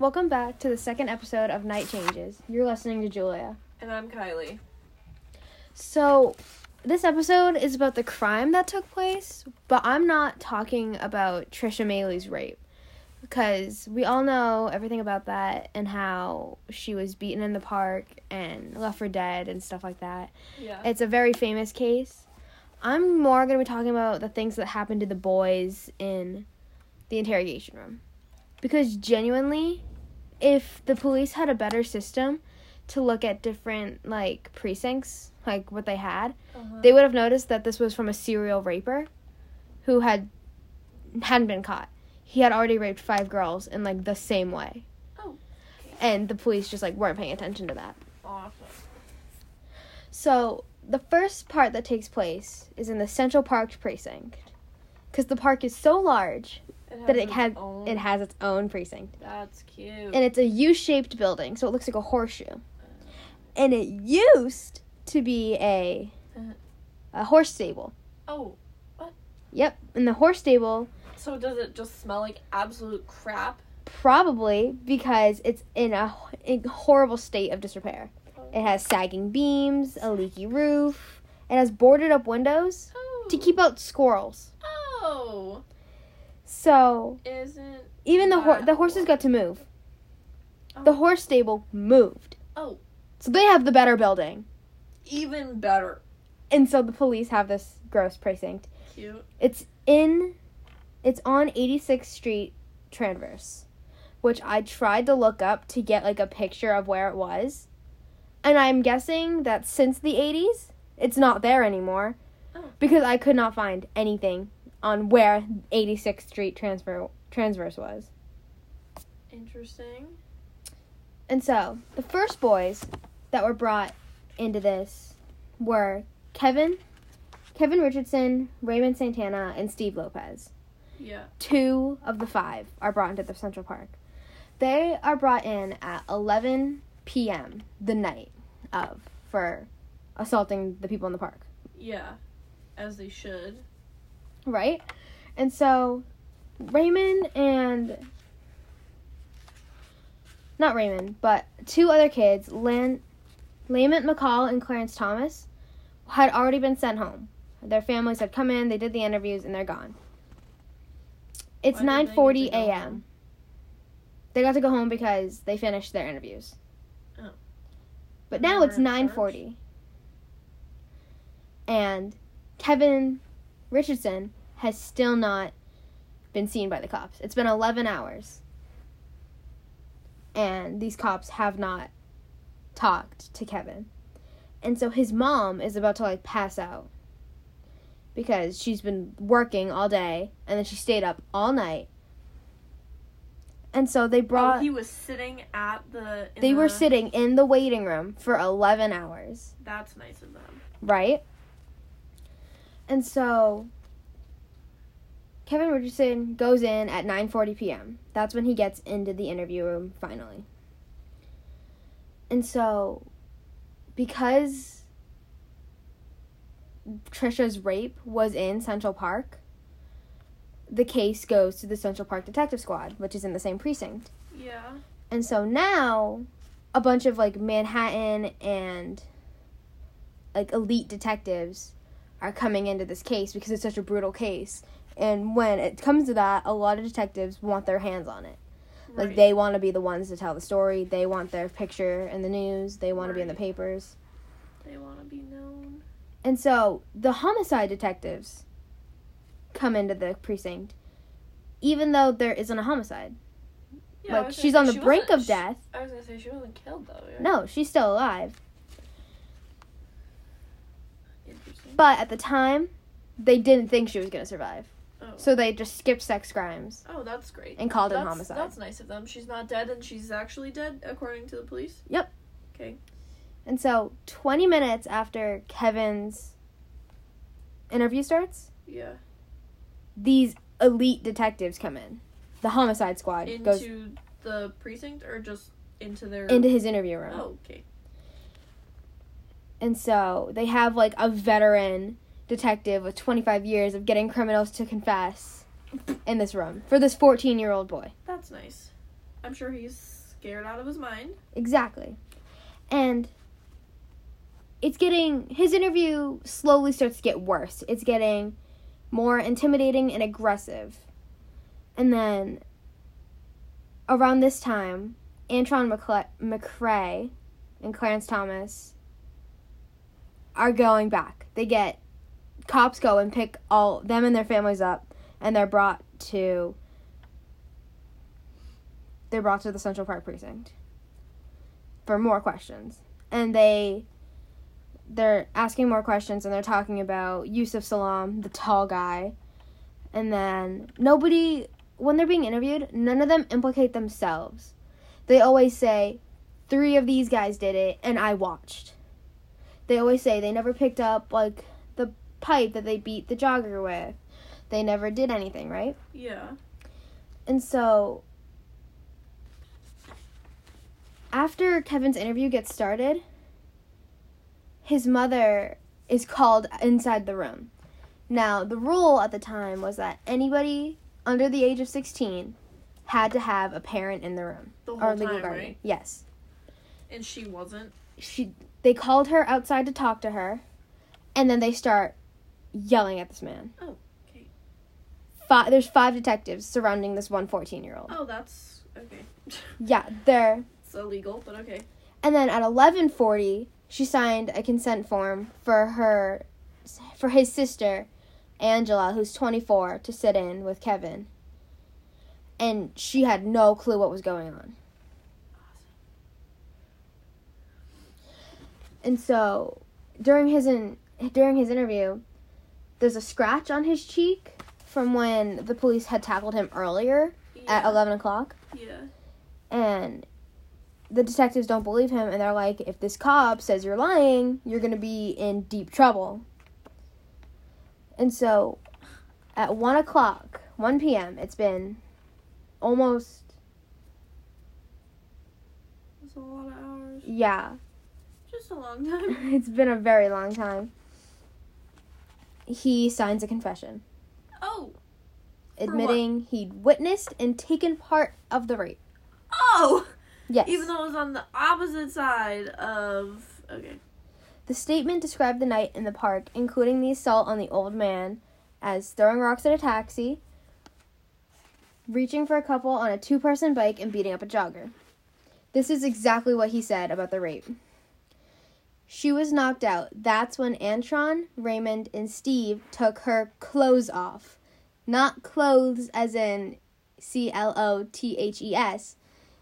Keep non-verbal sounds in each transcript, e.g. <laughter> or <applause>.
Welcome back to the second episode of Night Changes. You're listening to Julia. And I'm Kylie. So, this episode is about the crime that took place, but I'm not talking about Trisha Meili's rape because we all know everything about that and how she was beaten in the park and left for dead and stuff like that. Yeah. It's a very famous case. I'm more going to be talking about the things that happened to the boys in the interrogation room. Because genuinely, if the police had a better system to look at different like precincts, like what they had, uh-huh. they would have noticed that this was from a serial raper who had hadn't been caught. He had already raped five girls in like the same way. Oh. And the police just like weren't paying attention to that. awesome. So the first part that takes place is in the Central Park precinct, because the park is so large that it has own- it has its own precinct, That's cute. and it's a U-shaped building, so it looks like a horseshoe. And it used to be a Uh-huh. a horse stable. oh, what? Yep, and the horse stable so does it just smell like absolute crap? probably because it's in a, horrible state of disrepair. It has sagging beams, a leaky roof. It has boarded up windows Oh. to keep out squirrels. Oh. So Isn't even the hor- that the horses got to move. Oh. The Oh. horse stable moved. Oh. So they have the better building. even better? And so the police have this gross precinct. Cute. It's in it's on 86th Street Transverse, which I tried to look up to get like a picture of where it was. And I'm guessing that since the 80s, it's not there anymore Oh. because I could not find anything on where 86th Street Transfer Transverse was. Interesting. And so, the first boys that were brought into this were Kevin, Kevin Richardson, Raymond Santana, and Steve Lopez. Yeah. Two of the five are brought into the Central Park. They are brought in at 11 p.m. the night of for assaulting the people in the park, Yeah. As they should. Right? And so, Raymond and not Raymond, but two other kids, Lan, Lamont McCall and Clarence Thomas, had already been sent home. Their families had come in, they did the interviews, and they're gone. It's Why did they nine forty a.m. They got to go home because they finished their interviews. Oh. But now it's in nine forty, and Kevin Richardson has still not been seen by the cops. It's been eleven hours, and these cops have not talked to Kevin, and so his mom is about to like pass out because she's been working all day and then she stayed up all night. And so they oh, brought oh, he was sitting at the. they were sitting in the waiting room for 11 hours, That's nice of them. right? And so Kevin Richardson goes in at 9:40 p.m. That's when he gets into the interview room finally. And so because Trisha's rape was in Central Park, the case goes to the Central Park Detective Squad, which is in the same precinct. Yeah. And so now a bunch of like Manhattan and like elite detectives are coming into this case because it's such a brutal case. And when it comes to that, a lot of detectives want their hands on it. Like they want to be the ones to tell the story. They want their picture in the news. They want to be in the papers. They want to be known. And so the homicide detectives come into the precinct even though there isn't a homicide. Yeah, like she's on the brink of death. I was gonna say she wasn't killed though. Yeah. No, she's still alive. Interesting. But at the time, they didn't think she was going to survive. oh. So they just skipped sex crimes oh, that's great. and called it that's, homicide. That's nice of them. She's not dead, and she's actually dead, according to the police. Yep. Okay. And so 20 minutes after Kevin's interview starts, Yeah. these elite detectives come in. The homicide squad Into goes the precinct, or just into their. into his interview room. Oh, okay. And so they have like a veteran detective with 25 years of getting criminals to confess in this room for this 14 year old boy. That's nice. I'm sure he's scared out of his mind. Exactly. And it's getting his interview slowly starts to get worse. It's getting more intimidating and aggressive. And then around this time, Antron McCle- McCray and Clarence Thomas are going back. They get cops go and pick all them and their families up and they're brought to they're brought to the Central Park precinct for more questions. And they they're asking more questions and they're talking about Yusef Salaam, the tall guy. And then nobody when they're being interviewed, none of them implicate themselves. They always say three of these guys did it and I watched. They always say they never picked up like the pipe that they beat the jogger with. They never did anything, right? Yeah. And so after Kevin's interview gets started, his mother is called inside the room. Now, the rule at the time was that anybody under the age of 16 had to have a parent in the room The or whole legal time, guardian. right? Yes. And she wasn't. She they called her outside to talk to her and then they start yelling at this man. Oh, okay. Five, there's five detectives surrounding this one 14-year-old. Oh, that's okay. <laughs> Yeah, they're it's illegal, but okay. And then at 11:40, she signed a consent form for her for his sister Angela, who's 24, to sit in with Kevin. And she had no clue what was going on. And so, during his in, during his interview, there's a scratch on his cheek from when the police had tackled him earlier at 11 o'clock Yeah. and the detectives don't believe him and they're like if this cop says you're lying you're going to be in deep trouble and so at 1 o'clock 1 p.m it's been almost It's a lot of hours. yeah Just a long time. <laughs> it's been a very long time he signs a confession Oh. what? admitting he'd witnessed and taken part of the rape Oh. yes Even though it was on the opposite side of. Okay. The statement described the night in the park, including the assault on the old man, as throwing rocks at a taxi, reaching for a couple on a two person bike, and beating up a jogger. This is exactly what he said about the rape. She was knocked out. That's when Antron, Raymond, and Steve took her clothes off. Not clothes as in C L O T H E S,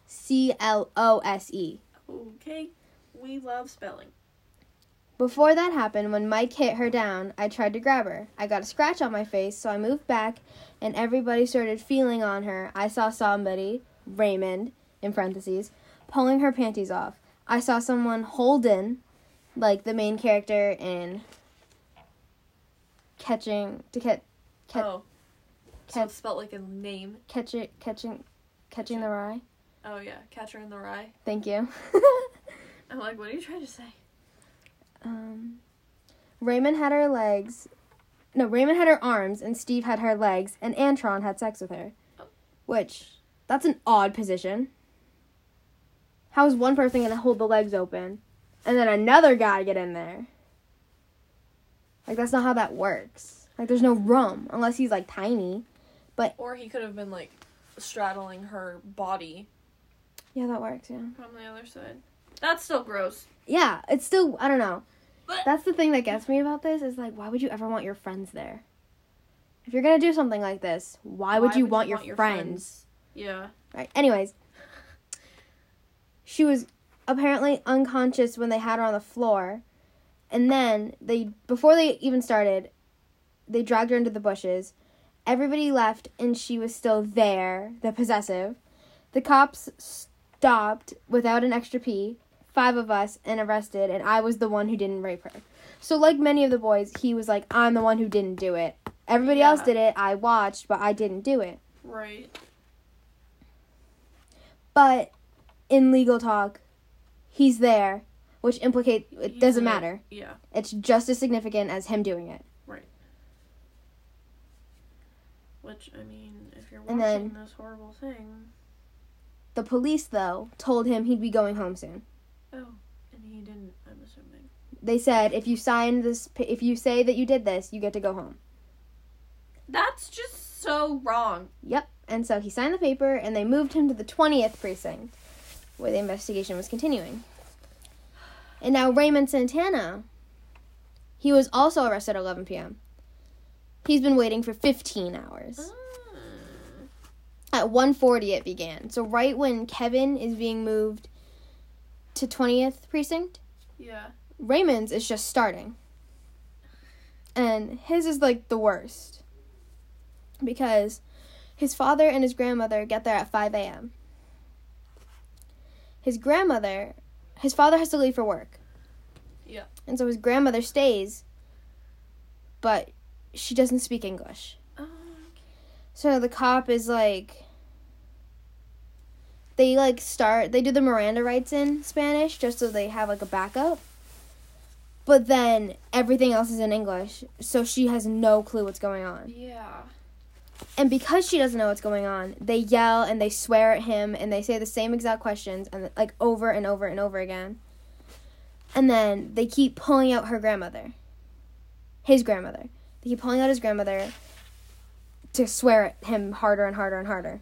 C L O S E. Okay. We love spelling. Before that happened, when Mike hit her down, I tried to grab her. I got a scratch on my face, so I moved back, and everybody started feeling on her. I saw somebody, Raymond, in parentheses, pulling her panties off. I saw someone Holden, like the main character in Catching to catch Cat- oh. So it's spelled like a name. catch it catching catching the rye. Oh yeah, Catcher in the Rye. Thank you. <laughs> I'm like, what are you trying to say? Um, Raymond had her legs. No, Raymond had her arms, and Steve had her legs, and Antron had sex with her. Which, that's an odd position. How is one person gonna hold the legs open, and then another guy get in there? Like that's not how that works. Like there's no room unless he's like tiny. But or he could have been like straddling her body Yeah, that works. Yeah. from the other side. That's still gross. Yeah, it's still I don't know. But That's the thing that gets me about this is like, why would you ever want your friends there? If you're gonna do something like this, why, would you want your friends? Yeah. Right. Anyways, she was apparently unconscious when they had her on the floor, and then they before they even started, they dragged her into the bushes. Everybody left, and she was still there. The possessive. The cops stopped without an extra pee. Five of us and arrested, and I was the one who didn't rape her. So, like many of the boys, he was like, "I'm the one who didn't do it. Everybody else did it. I watched, but I didn't do it." Right. But in legal talk, he's there, which implicate it doesn't matter. Yeah. It's just as significant as him doing it. Right. Which I mean, if you're watching then- this horrible thing, The police, though, told him he'd be going home soon. Oh, and he didn't. I'm assuming. They said if you sign this, if you say that you did this, you get to go home. That's just so wrong. Yep. And so he signed the paper, and they moved him to the 20th precinct, where the investigation was continuing. And now Raymond Santana, he was also arrested at 11 p.m. He's been waiting for 15 hours. Mm. At 1:40 it began. So right when Kevin is being moved to 20th precinct, Yeah. Raymond's is just starting. And his is like the worst. Because his father and his grandmother get there at 5 a.m. His grandmother, his father has to leave for work. Yeah. And so his grandmother stays, but she doesn't speak English. Oh, So the cop is like they like start they do the Miranda rights in Spanish just so they have like a backup. But then everything else is in English, so she has no clue what's going on. yeah. And because she doesn't know what's going on, they yell and they swear at him and they say the same exact questions and like over and over and over again. And then they keep pulling out her grandmother. His grandmother. They keep pulling out his grandmother to swear at him harder and harder and harder.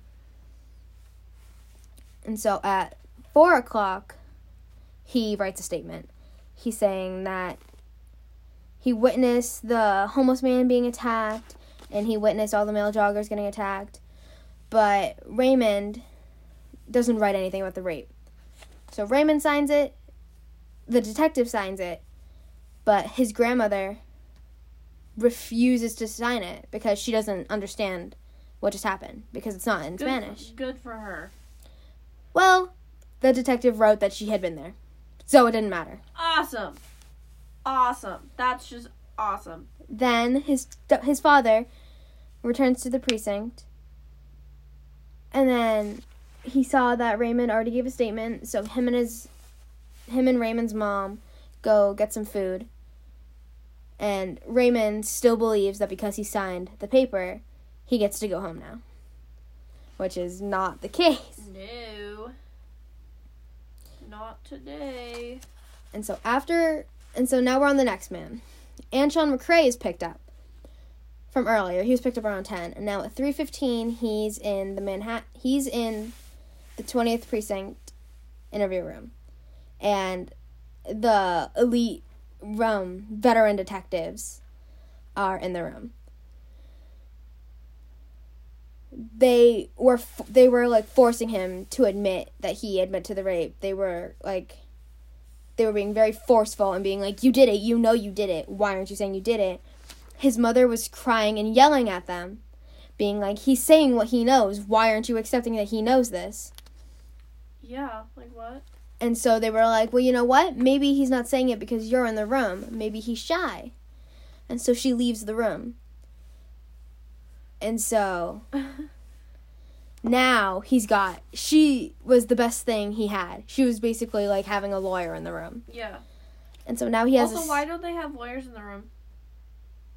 And so at four o'clock, he writes a statement. He's saying that he witnessed the homeless man being attacked and he witnessed all the male joggers getting attacked. But Raymond doesn't write anything about the rape. So Raymond signs it, the detective signs it, but his grandmother refuses to sign it because she doesn't understand what just happened because it's not in Good Spanish. good for her. Well, the detective wrote that she had been there. So it didn't matter. Awesome. Awesome. That's just awesome. Then his his father returns to the precinct, and then he saw that Raymond already gave a statement. So him and his him and Raymond's mom go get some food, and Raymond still believes that because he signed the paper, he gets to go home now, which is not the case. No. Not today. And so after, and so now we're on the next man. Antron McCray is picked up from earlier. He was picked up around ten, and now at three fifteen, he's in the Manhattan. He's in the twentieth precinct interview room, and the elite room veteran detectives are in the room. They were they were like forcing him to admit that he admit to the rape. They were like they were being very forceful and being like, You did it, you know you did it. Why aren't you saying you did it? His mother was crying and yelling at them, being like, He's saying what he knows. Why aren't you accepting that he knows this? Yeah. Like what? And so they were like, Well, you know what? Maybe he's not saying it because you're in the room. Maybe he's shy. And so she leaves the room. And so <laughs> now he's got she was the best thing he had. She was basically like having a lawyer in the room. yeah. And so now he has Also, a, why don't they have lawyers in the room?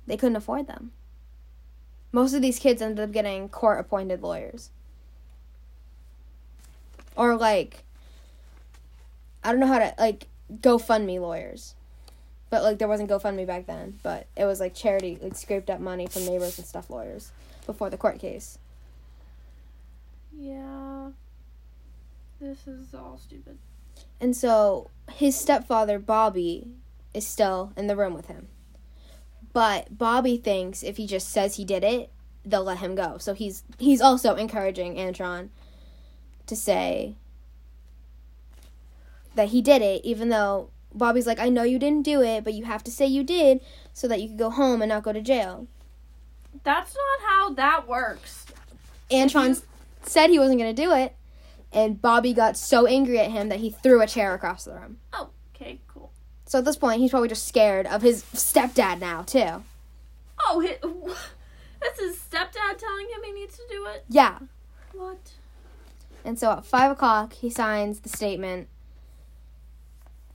they couldn't afford them. Most of these kids ended up getting court appointed lawyers. Or like I don't know how to like GoFundMe lawyers. But like there wasn't GoFundMe back then, but it was like charity like scraped up money from neighbors and stuff lawyers before the court case. Yeah. This is all stupid. And so his stepfather Bobby is still in the room with him. But Bobby thinks if he just says he did it, they'll let him go. So he's he's also encouraging Antron to say that he did it, even though Bobby's like, I know you didn't do it, but you have to say you did so that you could go home and not go to jail. That's not how that works. Antron said he wasn't gonna do it, and Bobby got so angry at him that he threw a chair across the room. Oh, okay, cool. So at this point, he's probably just scared of his stepdad now too. Oh, hi <laughs> that's his stepdad telling him he needs to do it? Yeah. What? And so at five o'clock, he signs the statement,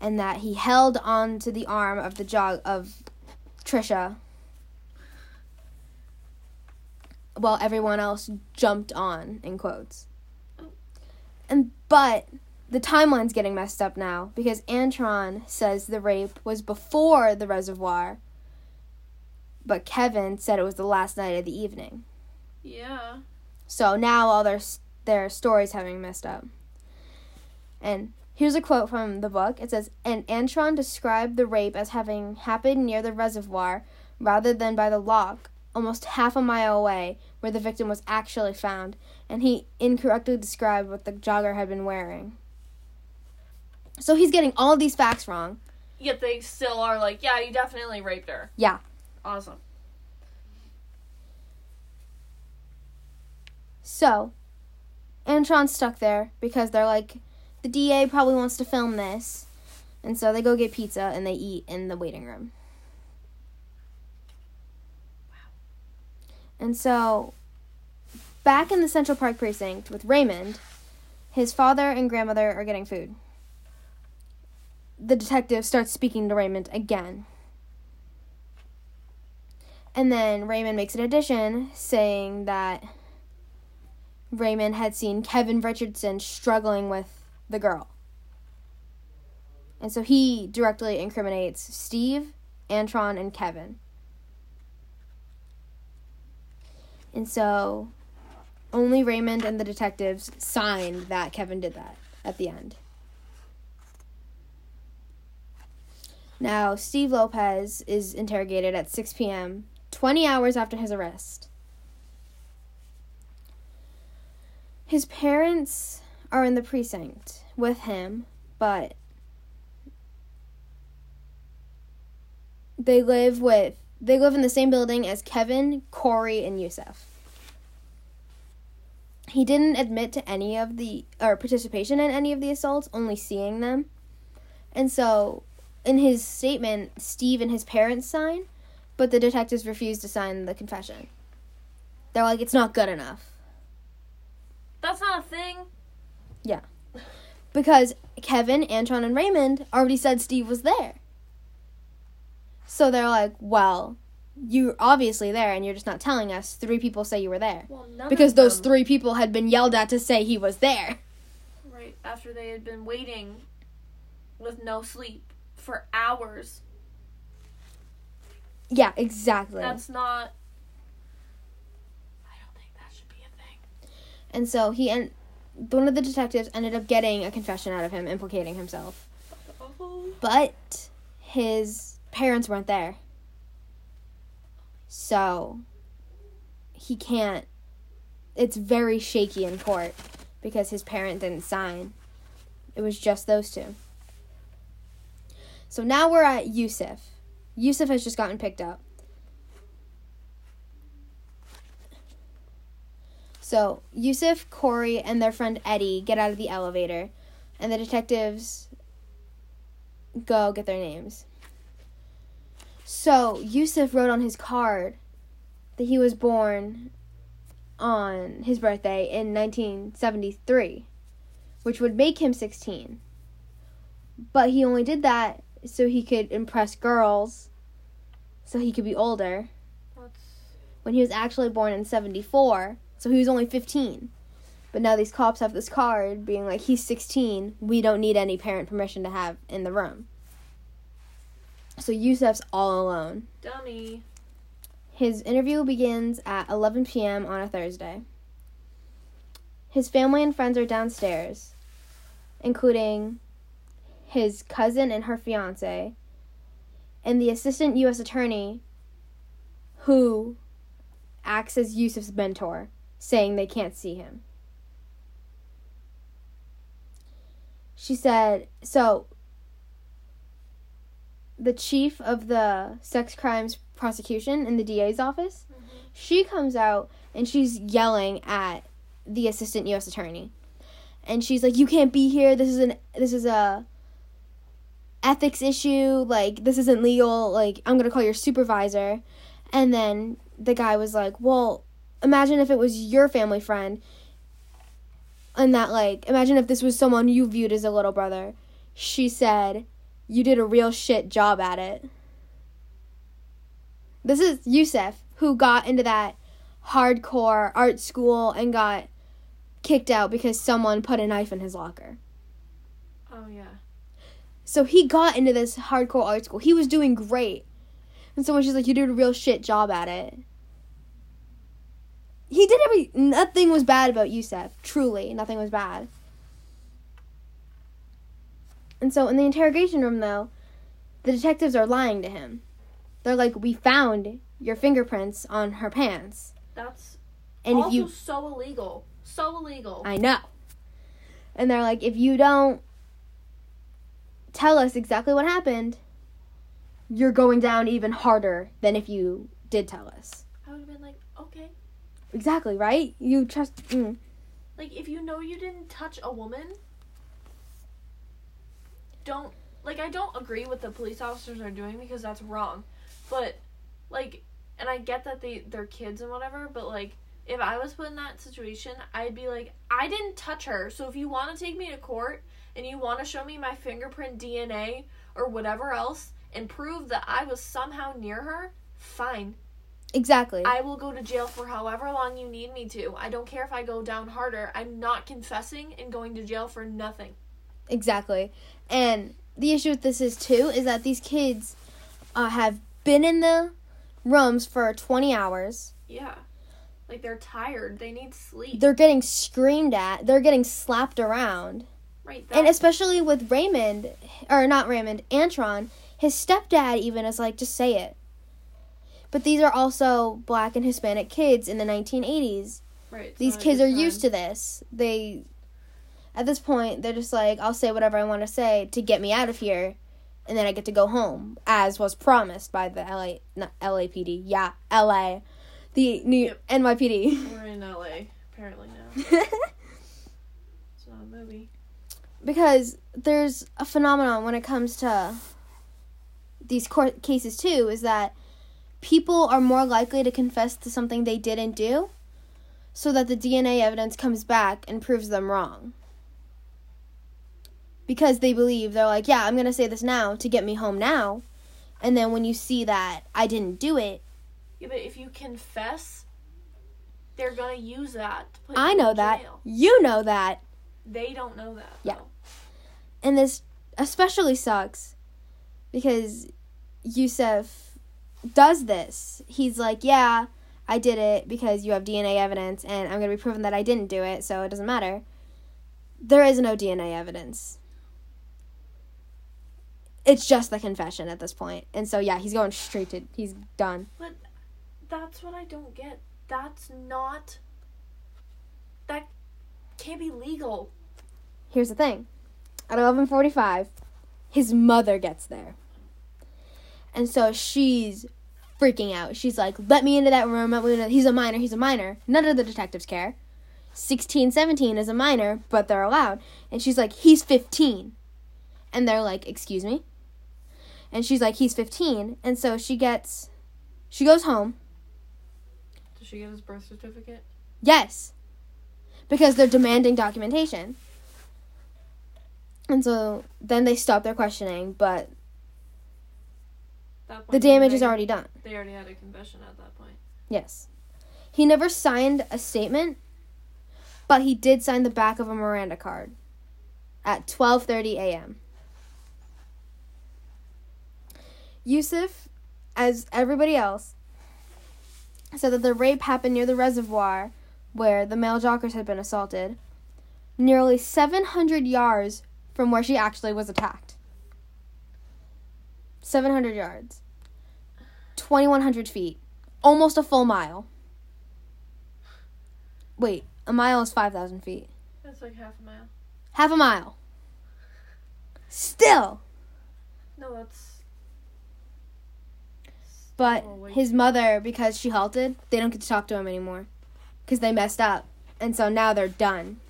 and that he held on to the arm of the jog of Trisha, while everyone else jumped on in quotes. And but the timeline's getting messed up now because Antron says the rape was before the reservoir, but Kevin said it was the last night of the evening. Yeah. So now all their their stories having messed up. And here's a quote from the book. It says, "And Antron described the rape as having happened near the reservoir rather than by the lock, almost half a mile away, where the victim was actually found, and he incorrectly described what the jogger had been wearing." So he's getting all these facts wrong. Yet they still are like, yeah, you definitely raped her. Yeah. Awesome. So, Antron's stuck there because they're like, the DA probably wants to film this. And so they go get pizza and they eat in the waiting room. And so, back in the Central Park precinct with Raymond, his father and grandmother are getting food. The detective starts speaking to Raymond again. And then Raymond makes an addition saying that Raymond had seen Kevin Richardson struggling with the girl. And so he directly incriminates Steve, Antron, and Kevin. And so only Raymond and the detectives signed that Kevin did that at the end. Now, Steve Lopez is interrogated at 6 p.m., 20 hours after his arrest. His parents are in the precinct with him, but they live with they live in the same building as Kevin, Korey, and Yusef. He didn't admit to any of the or participation in any of the assaults, only seeing them. And so in his statement, Steve and his parents sign, but the detectives refuse to sign the confession. They're like, it's not good enough. That's not a thing. Yeah. Because Kevin, Antron, and Raymond already said Steve was there. So they're like, well, you're obviously there and you're just not telling us. Three people say you were there. Well, Because those them- three people had been yelled at to say he was there. Right after they had been waiting with no sleep for hours. Yeah, exactly. That's not. I don't think that should be a thing. And so he and one of the detectives ended up getting a confession out of him implicating himself. Oh. But his parents weren't there. So he can't it's very shaky in court because his parent didn't sign. It was just those two. So now we're at Yusef. Yusef has just gotten picked up. So Yusef, Korey, and their friend Eddie get out of the elevator, and the detectives go get their names. So Yusef wrote on his card that he was born on his birthday in 1973, which would make him 16. But he only did that so he could impress girls, so he could be older. That's When he was actually born in 74, so he was only 15. But now these cops have this card being like, he's 16, we don't need any parent permission to have in the room. So Yusef's all alone. dummy. His interview begins at 11 p.m. on a Thursday. His family and friends are downstairs, including his cousin and her fiance, and the assistant U.S. attorney who acts as Yusef's mentor, saying they can't see him. She said, so the chief of the sex crimes prosecution in the DA's office, she comes out and she's yelling at the assistant U.S. attorney, and she's like, "You can't be here. This is an this is a ethics issue. Like this isn't legal. Like I'm gonna call your supervisor." And then the guy was like, "Well, imagine if it was your family friend." And that like, imagine if this was someone you viewed as a little brother. She said, "You did a real shit job at it." This is Yusef, who got into that hardcore art school and got kicked out because someone put a knife in his locker. Oh yeah. So he got into this hardcore art school. He was doing great. And someone she's like, You did a real shit job at it. He did every nothing was bad about Yusef. Truly, nothing was bad. And so in the interrogation room though, the detectives are lying to him. They're like, We found your fingerprints on her pants. That's And also if you so illegal. So illegal. I know. And they're like, if you don't tell us exactly what happened, you're going down even harder than if you did tell us. I would have been like, okay. Exactly, right? You trust. Mm. Like if you know you didn't touch a woman, don't like I don't agree with the police officers are doing because that's wrong. But like and I get that they they're kids and whatever, but like if I was put in that situation, I'd be like, I didn't touch her. So if you want to take me to court and you want to show me my fingerprint DNA or whatever else and prove that I was somehow near her, fine. Exactly. I will go to jail for however long you need me to. I don't care if I go down harder. I'm not confessing and going to jail for nothing. Exactly. And the issue with this is too is that these kids uh, have been in the rooms for 20 hours. Yeah. Like they're tired. They need sleep. They're getting screamed at. They're getting slapped around. right. And especially with Raymond, or not Raymond, Antron, his stepdad even is like, just say it. But these are also black and Hispanic kids in the 1980s. right. These kids are time. used to this. They, at this point, they're just like, I'll say whatever I want to say to get me out of here, and then I get to go home, as was promised by the LA, not LAPD, yeah, LA, the New Yep. NYPD. We're in LA apparently now. <laughs> It's not a movie. because there's a phenomenon when it comes to these court cases too is that people are more likely to confess to something they didn't do so that the DNA evidence comes back and proves them wrong. Because they believe they're like, yeah, I'm going to say this now to get me home now. And then when you see that I didn't do it, Yeah, but if you confess, they're gonna use that. To put I know that. jail. You know that. They don't know that. Yeah. though. And this especially sucks because Yusef does this. He's like, yeah, I did it because you have DNA evidence and I'm going to be proven that I didn't do it, so it doesn't matter. There is no DNA evidence. It's just the confession at this point. And so, yeah, he's going straight to, he's done. But that's what I don't get. That's not. That can't be legal. Here's the thing. At 11:45, his mother gets there. And so she's freaking out. She's like, "Let me into that room. Let me into- He's a minor. He's a minor." None of the detectives care. 16, 17 is a minor, but they're allowed. And she's like, "He's 15." And they're like, "Excuse me?" And she's like, "He's 15." And so she gets she goes home. Does she get his birth certificate? Yes. Because they're demanding documentation. And so then they stop their questioning, but That the damage they, is already done. They already had a confession at that point. Yes. He never signed a statement, but he did sign the back of a Miranda card at 12:30 a.m. Yusef, as everybody else, said that the rape happened near the reservoir where the male jockers had been assaulted, nearly 700 yards from where she actually was attacked. 700 yards. 2100 feet. Almost a full mile. Wait, a mile is 5,000 feet. That's like half a mile. Half a mile. Still. No, that's. But Oh, his mother, because she halted, they don't get to talk to him anymore. Because they messed up. And so now they're done.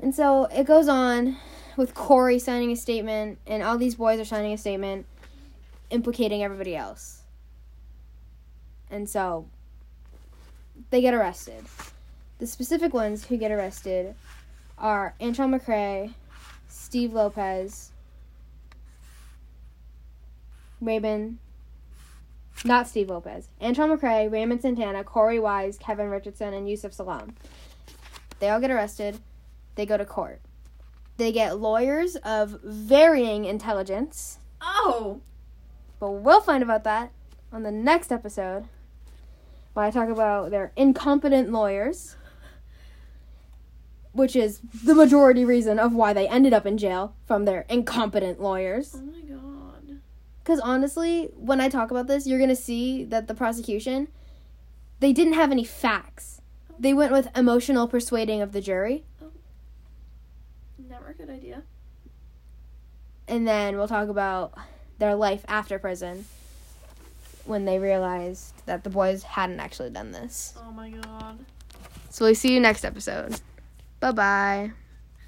And so it goes on with Korey signing a statement, and all these boys are signing a statement implicating everybody else. And so they get arrested. The specific ones who get arrested are Antron McCray, Steve Lopez, Raven, not Steve Lopez. Antoine McCray, Raymond Santana, Korey Wise, Kevin Richardson, and Yusef Salaam. They all get arrested. They go to court. They get lawyers of varying intelligence. Oh. But we'll find about that on the next episode when I talk about their incompetent lawyers, which is the majority reason of why they ended up in jail from their incompetent lawyers. Oh my god. Because honestly, when I talk about this, you're going to see that the prosecution, they didn't have any facts. They went with emotional persuading of the jury. Oh, never a good idea. And then we'll talk about their life after prison when they realized that the boys hadn't actually done this. Oh my god. So we'll see you next episode. Bye bye.